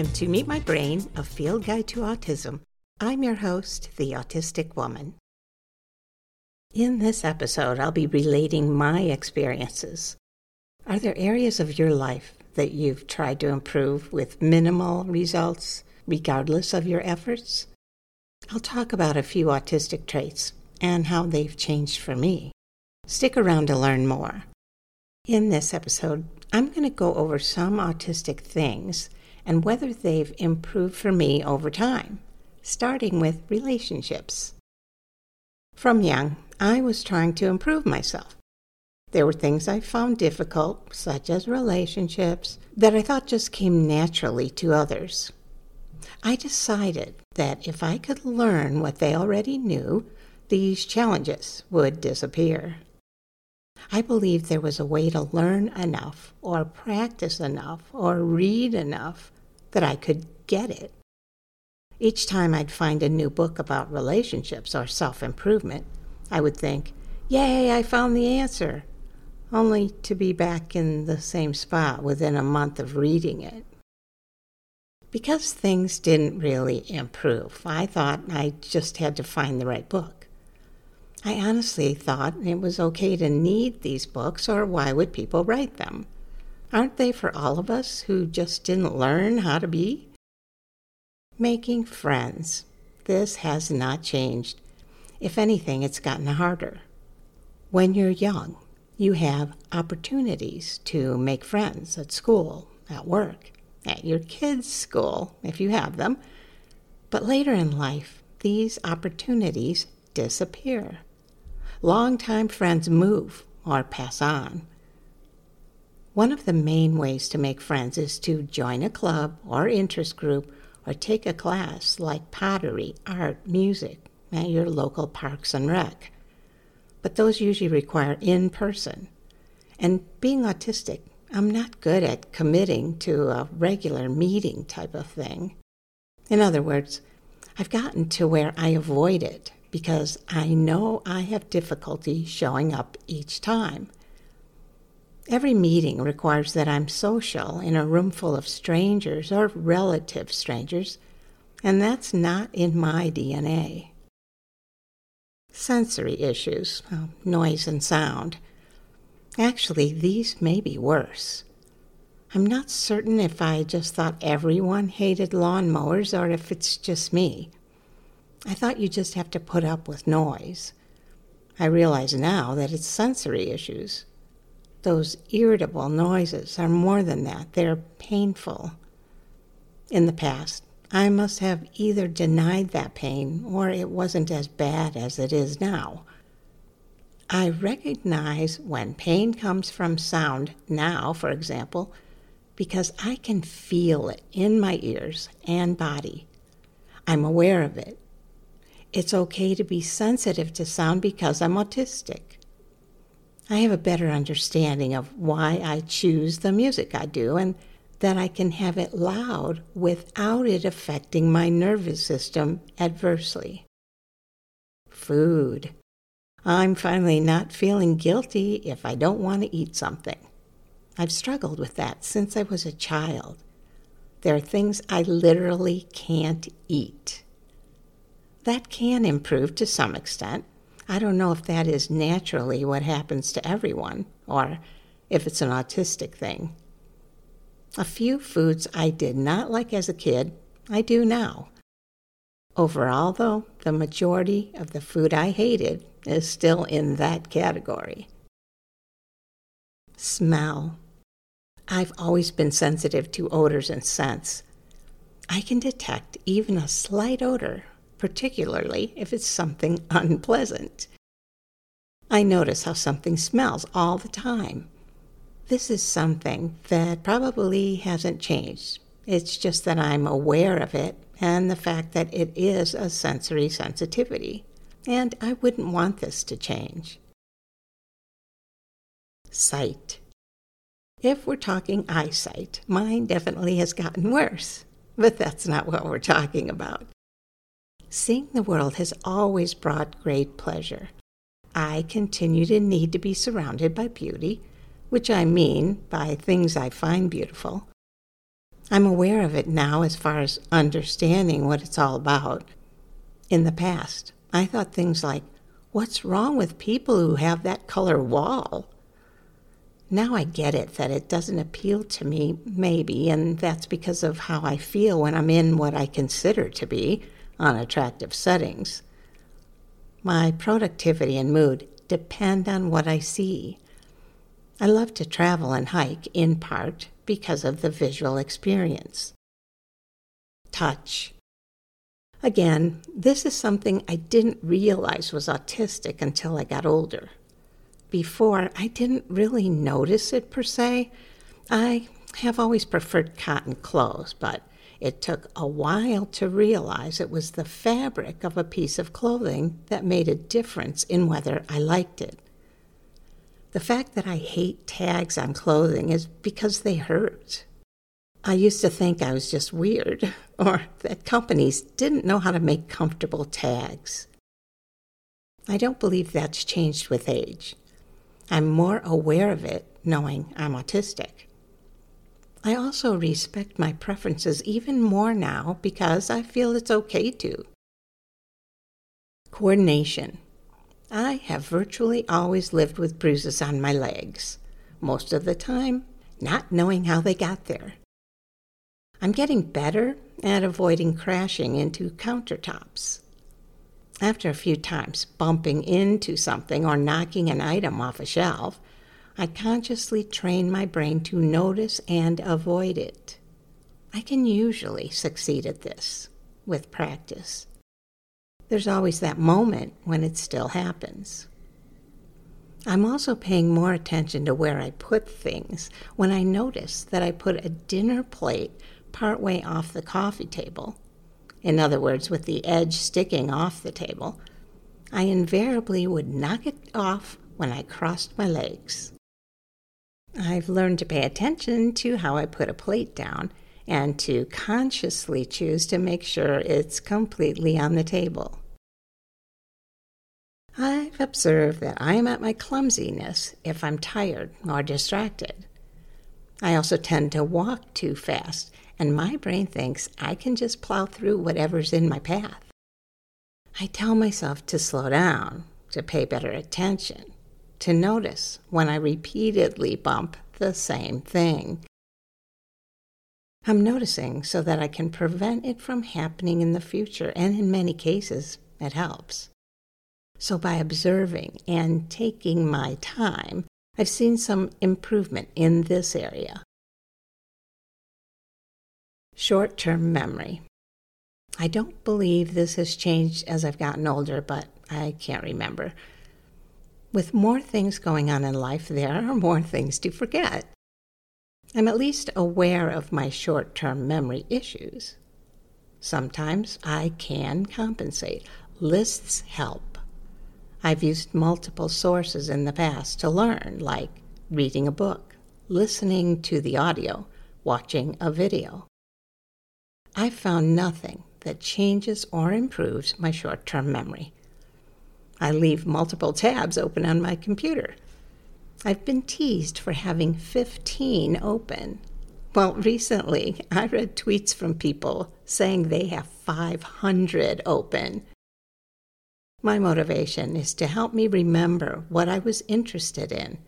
Welcome to Meet My Brain, a field guide to autism. I'm your host, the Autistic Woman. In this episode, I'll be relating my experiences. Are there areas of your life that you've tried to improve with minimal results, regardless of your efforts? I'll talk about a few autistic traits and how they've changed for me. Stick around to learn more. In this episode, I'm going to go over some autistic things and whether they've improved for me over time, starting with relationships. From young, I was trying to improve myself. There were things I found difficult, such as relationships, that I thought just came naturally to others. I decided that if I could learn what they already knew, these challenges would disappear. I believed there was a way to learn enough, or practice enough, or read enough that I could get it. Each time I'd find a new book about relationships or self improvement, I would think, Yay, I found the answer, only to be back in the same spot within a month of reading it. Because things didn't really improve, I thought I just had to find the right book. I honestly thought it was okay to need these books, or why would people write them? Aren't they for all of us who just didn't learn how to be? Making friends. This has not changed. If anything, it's gotten harder. When you're young, you have opportunities to make friends at school, at work, at your kids' school, if you have them. But later in life, these opportunities disappear longtime friends move or pass on. One of the main ways to make friends is to join a club or interest group or take a class like pottery, art, music at your local parks and rec. But those usually require in person. And being autistic, I'm not good at committing to a regular meeting type of thing. In other words, I've gotten to where I avoid it because I know I have difficulty showing up each time. Every meeting requires that I'm social in a room full of strangers or relative strangers, and that's not in my DNA. Sensory issues, well, noise and sound. Actually, these may be worse. I'm not certain if I just thought everyone hated lawnmowers or if it's just me. I thought you just have to put up with noise. I realize now that it's sensory issues. Those irritable noises are more than that, they're painful. In the past, I must have either denied that pain or it wasn't as bad as it is now. I recognize when pain comes from sound now, for example, because I can feel it in my ears and body. I'm aware of it it's okay to be sensitive to sound because I'm autistic. I have a better understanding of why I choose the music I do and that I can have it loud without it affecting my nervous system adversely. Food. I'm finally not feeling guilty if I don't want to eat something. I've struggled with that since I was a child. There are things I literally can't eat that can improve to some extent. I don't know if that is naturally what happens to everyone or if it's an autistic thing. A few foods I did not like as a kid, I do now. Overall, though, the majority of the food I hated is still in that category. Smell. I've always been sensitive to odors and scents. I can detect even a slight odor particularly if it's something unpleasant. I notice how something smells all the time. This is something that probably hasn't changed. It's just that I'm aware of it and the fact that it is a sensory sensitivity, and I wouldn't want this to change. Sight. If we're talking eyesight, mine definitely has gotten worse, but that's not what we're talking about. Seeing the world has always brought great pleasure. I continue to need to be surrounded by beauty, which I mean by things I find beautiful. I'm aware of it now as far as understanding what it's all about. In the past, I thought things like, What's wrong with people who have that color wall? Now I get it that it doesn't appeal to me, maybe, and that's because of how I feel when I'm in what I consider to be unattractive settings. My productivity and mood depend on what I see. I love to travel and hike in part because of the visual experience. Touch. Again, this is something I didn't realize was autistic until I got older. Before, I didn't really notice it per se. I have always preferred cotton clothes, but it took a while to realize it was the fabric of a piece of clothing that made a difference in whether I liked it. The fact that I hate tags on clothing is because they hurt. I used to think I was just weird, or that companies didn't know how to make comfortable tags. I don't believe that's changed with age. I'm more aware of it knowing I'm autistic. I also respect my preferences even more now because I feel it's okay to. Coordination. I have virtually always lived with bruises on my legs, most of the time not knowing how they got there. I'm getting better at avoiding crashing into countertops. After a few times bumping into something or knocking an item off a shelf, I consciously train my brain to notice and avoid it. I can usually succeed at this with practice. There's always that moment when it still happens. I'm also paying more attention to where I put things when I notice that I put a dinner plate partway off the coffee table. In other words, with the edge sticking off the table, I invariably would knock it off when I crossed my legs. I've learned to pay attention to how I put a plate down and to consciously choose to make sure it's completely on the table. I've observed that I am at my clumsiness if I'm tired or distracted. I also tend to walk too fast, and my brain thinks I can just plow through whatever's in my path. I tell myself to slow down, to pay better attention, to notice when I repeatedly bump the same thing. I'm noticing so that I can prevent it from happening in the future, and in many cases, it helps. So, by observing and taking my time, I've seen some improvement in this area. Short term memory. I don't believe this has changed as I've gotten older, but I can't remember. With more things going on in life, there are more things to forget. I'm at least aware of my short term memory issues. Sometimes I can compensate. Lists help. I've used multiple sources in the past to learn, like reading a book, listening to the audio, watching a video. I've found nothing that changes or improves my short term memory. I leave multiple tabs open on my computer. I've been teased for having 15 open. Well, recently I read tweets from people saying they have 500 open. My motivation is to help me remember what I was interested in.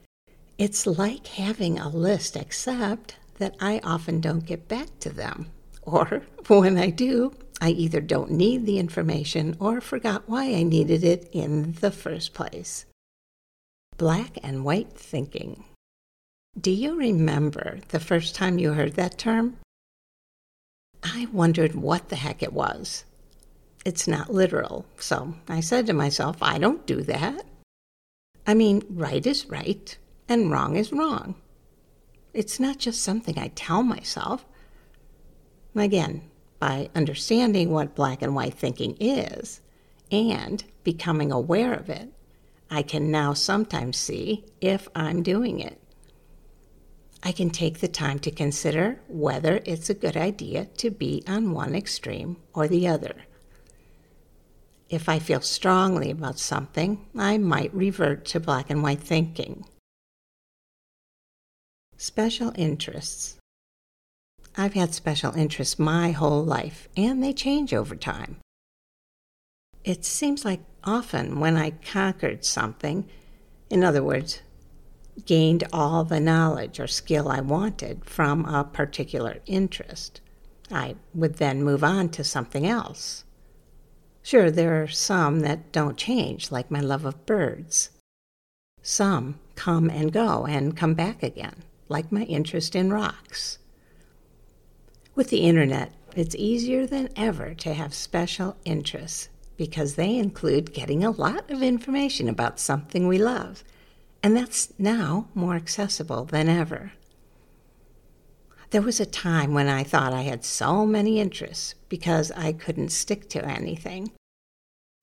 It's like having a list, except that I often don't get back to them. Or when I do, I either don't need the information or forgot why I needed it in the first place. Black and white thinking. Do you remember the first time you heard that term? I wondered what the heck it was. It's not literal, so I said to myself, I don't do that. I mean, right is right and wrong is wrong. It's not just something I tell myself. Again, by understanding what black and white thinking is and becoming aware of it, I can now sometimes see if I'm doing it. I can take the time to consider whether it's a good idea to be on one extreme or the other. If I feel strongly about something, I might revert to black and white thinking. Special interests. I've had special interests my whole life, and they change over time. It seems like often when I conquered something, in other words, gained all the knowledge or skill I wanted from a particular interest, I would then move on to something else. Sure, there are some that don't change, like my love of birds. Some come and go and come back again, like my interest in rocks. With the internet, it's easier than ever to have special interests because they include getting a lot of information about something we love, and that's now more accessible than ever. There was a time when I thought I had so many interests because I couldn't stick to anything.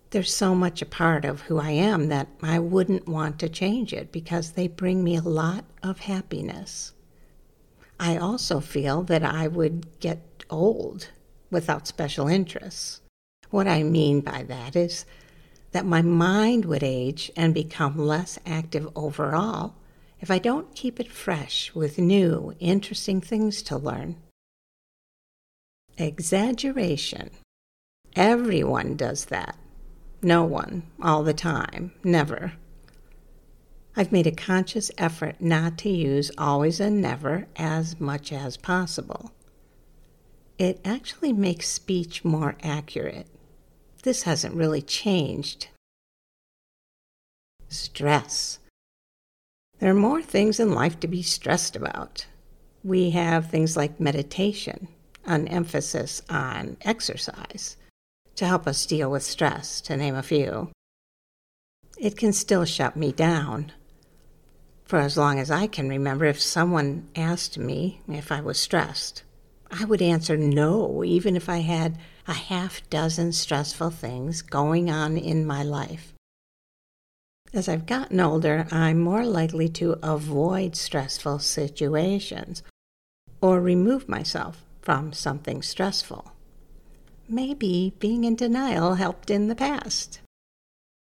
There's so much a part of who I am that I wouldn't want to change it because they bring me a lot of happiness. I also feel that I would get old without special interests. What I mean by that is that my mind would age and become less active overall if I don't keep it fresh with new, interesting things to learn. Exaggeration. Everyone does that. No one, all the time, never. I've made a conscious effort not to use always and never as much as possible. It actually makes speech more accurate. This hasn't really changed. Stress. There are more things in life to be stressed about. We have things like meditation, an emphasis on exercise, to help us deal with stress, to name a few. It can still shut me down. For as long as I can remember, if someone asked me if I was stressed, I would answer no, even if I had a half dozen stressful things going on in my life. As I've gotten older, I'm more likely to avoid stressful situations or remove myself from something stressful. Maybe being in denial helped in the past.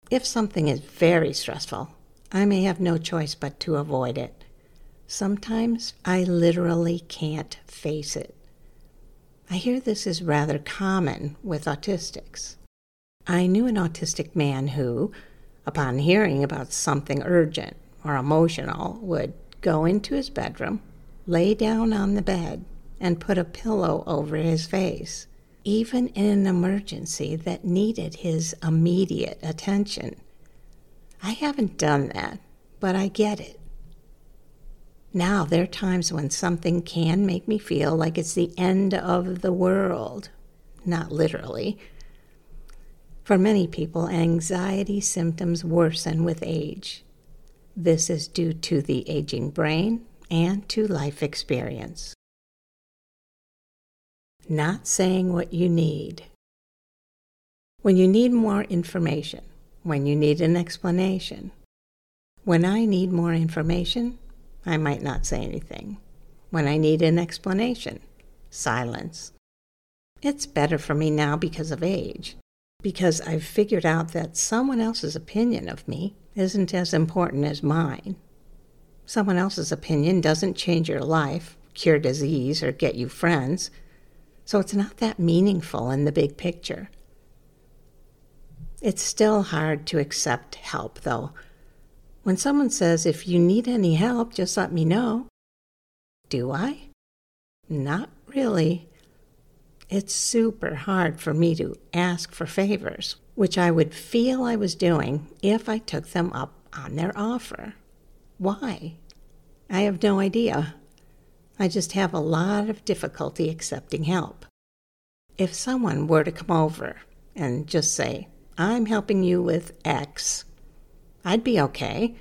If something is very stressful, I may have no choice but to avoid it. Sometimes I literally can't face it. I hear this is rather common with autistics. I knew an autistic man who, upon hearing about something urgent or emotional, would go into his bedroom, lay down on the bed, and put a pillow over his face, even in an emergency that needed his immediate attention. I haven't done that, but I get it. Now, there are times when something can make me feel like it's the end of the world. Not literally. For many people, anxiety symptoms worsen with age. This is due to the aging brain and to life experience. Not saying what you need. When you need more information, when you need an explanation. When I need more information, I might not say anything. When I need an explanation, silence. It's better for me now because of age, because I've figured out that someone else's opinion of me isn't as important as mine. Someone else's opinion doesn't change your life, cure disease, or get you friends, so it's not that meaningful in the big picture. It's still hard to accept help, though. When someone says, if you need any help, just let me know. Do I? Not really. It's super hard for me to ask for favors, which I would feel I was doing if I took them up on their offer. Why? I have no idea. I just have a lot of difficulty accepting help. If someone were to come over and just say, I'm helping you with X. I'd be okay.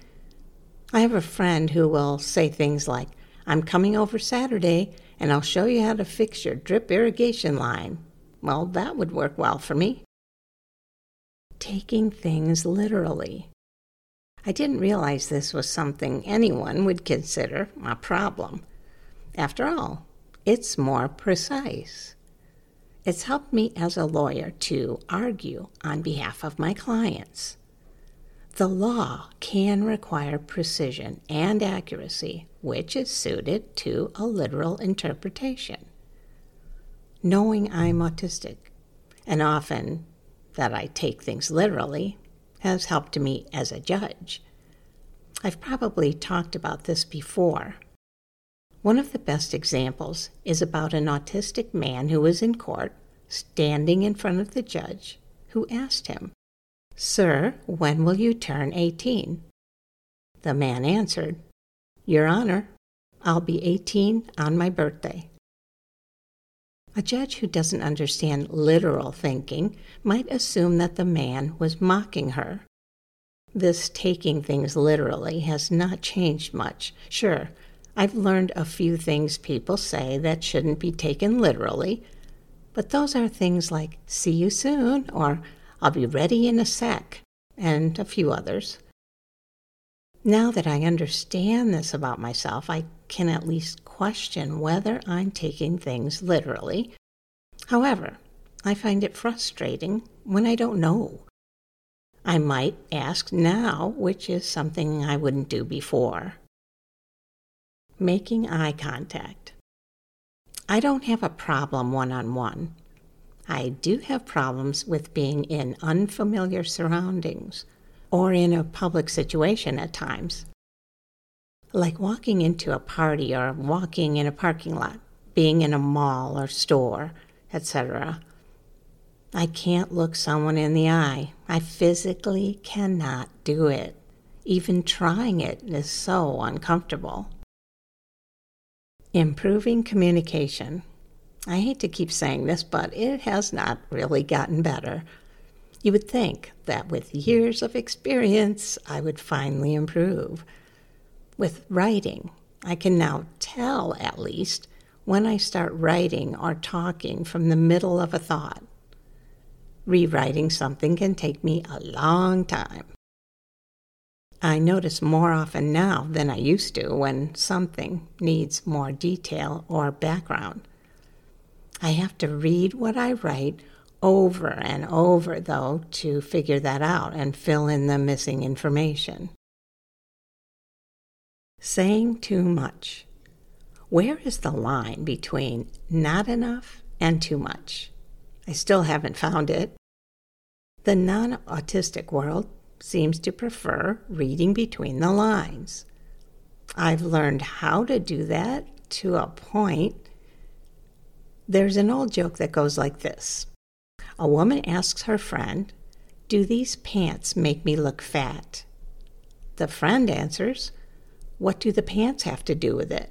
I have a friend who will say things like, I'm coming over Saturday and I'll show you how to fix your drip irrigation line. Well, that would work well for me. Taking things literally. I didn't realize this was something anyone would consider a problem. After all, it's more precise. It's helped me as a lawyer to argue on behalf of my clients. The law can require precision and accuracy, which is suited to a literal interpretation. knowing I'm autistic, and often that I take things literally, has helped me as a judge. I've probably talked about this before. One of the best examples is about an autistic man who was in court, standing in front of the judge, who asked him, Sir, when will you turn 18? The man answered, Your Honor, I'll be 18 on my birthday. A judge who doesn't understand literal thinking might assume that the man was mocking her. This taking things literally has not changed much. Sure, I've learned a few things people say that shouldn't be taken literally, but those are things like see you soon or I'll be ready in a sec, and a few others. Now that I understand this about myself, I can at least question whether I'm taking things literally. However, I find it frustrating when I don't know. I might ask now, which is something I wouldn't do before. Making eye contact. I don't have a problem one on one. I do have problems with being in unfamiliar surroundings or in a public situation at times like walking into a party or walking in a parking lot, being in a mall or store, etc. I can't look someone in the eye. I physically cannot do it. Even trying it is so uncomfortable. Improving communication. I hate to keep saying this, but it has not really gotten better. You would think that with years of experience, I would finally improve. With writing, I can now tell, at least, when I start writing or talking from the middle of a thought. Rewriting something can take me a long time. I notice more often now than I used to when something needs more detail or background. I have to read what I write over and over, though, to figure that out and fill in the missing information. Saying too much. Where is the line between not enough and too much? I still haven't found it. The non autistic world seems to prefer reading between the lines. I've learned how to do that to a point. There's an old joke that goes like this A woman asks her friend, Do these pants make me look fat? The friend answers, what do the pants have to do with it?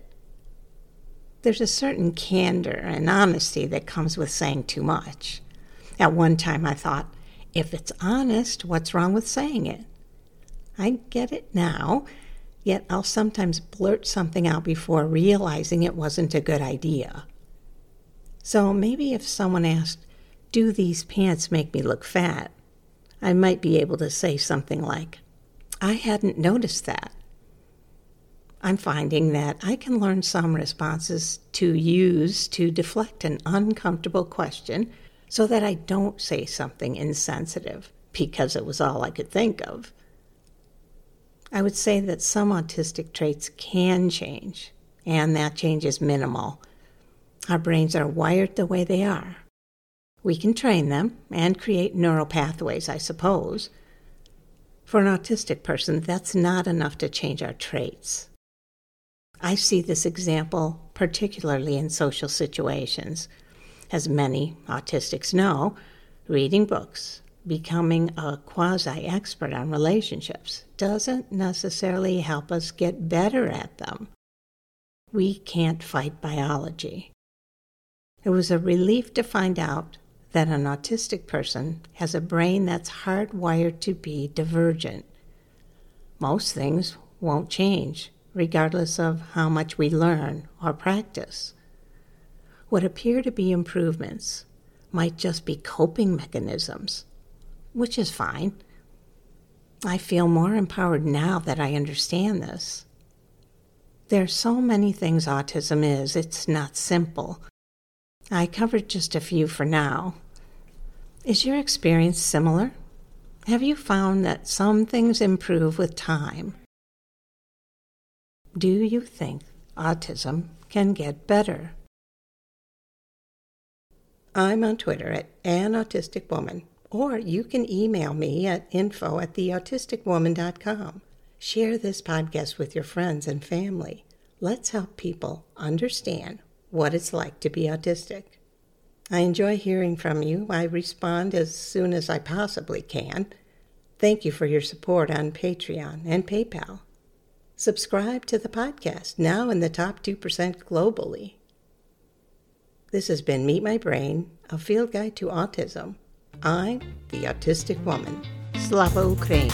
There's a certain candor and honesty that comes with saying too much. At one time, I thought, if it's honest, what's wrong with saying it? I get it now, yet I'll sometimes blurt something out before realizing it wasn't a good idea. So maybe if someone asked, Do these pants make me look fat? I might be able to say something like, I hadn't noticed that. I'm finding that I can learn some responses to use to deflect an uncomfortable question so that I don't say something insensitive because it was all I could think of. I would say that some autistic traits can change, and that change is minimal. Our brains are wired the way they are. We can train them and create neural pathways, I suppose. For an autistic person, that's not enough to change our traits. I see this example particularly in social situations. As many autistics know, reading books, becoming a quasi expert on relationships, doesn't necessarily help us get better at them. We can't fight biology. It was a relief to find out that an autistic person has a brain that's hardwired to be divergent. Most things won't change regardless of how much we learn or practice. What appear to be improvements might just be coping mechanisms, which is fine. I feel more empowered now that I understand this. There are so many things autism is, it's not simple. I covered just a few for now. Is your experience similar? Have you found that some things improve with time do you think autism can get better? I'm on Twitter at An Autistic Woman, or you can email me at info at theautisticwoman.com. Share this podcast with your friends and family. Let's help people understand what it's like to be autistic. I enjoy hearing from you. I respond as soon as I possibly can. Thank you for your support on Patreon and PayPal. Subscribe to the podcast, now in the top 2% globally. This has been Meet My Brain, a field guide to autism. I'm the autistic woman. Slava Ukraine.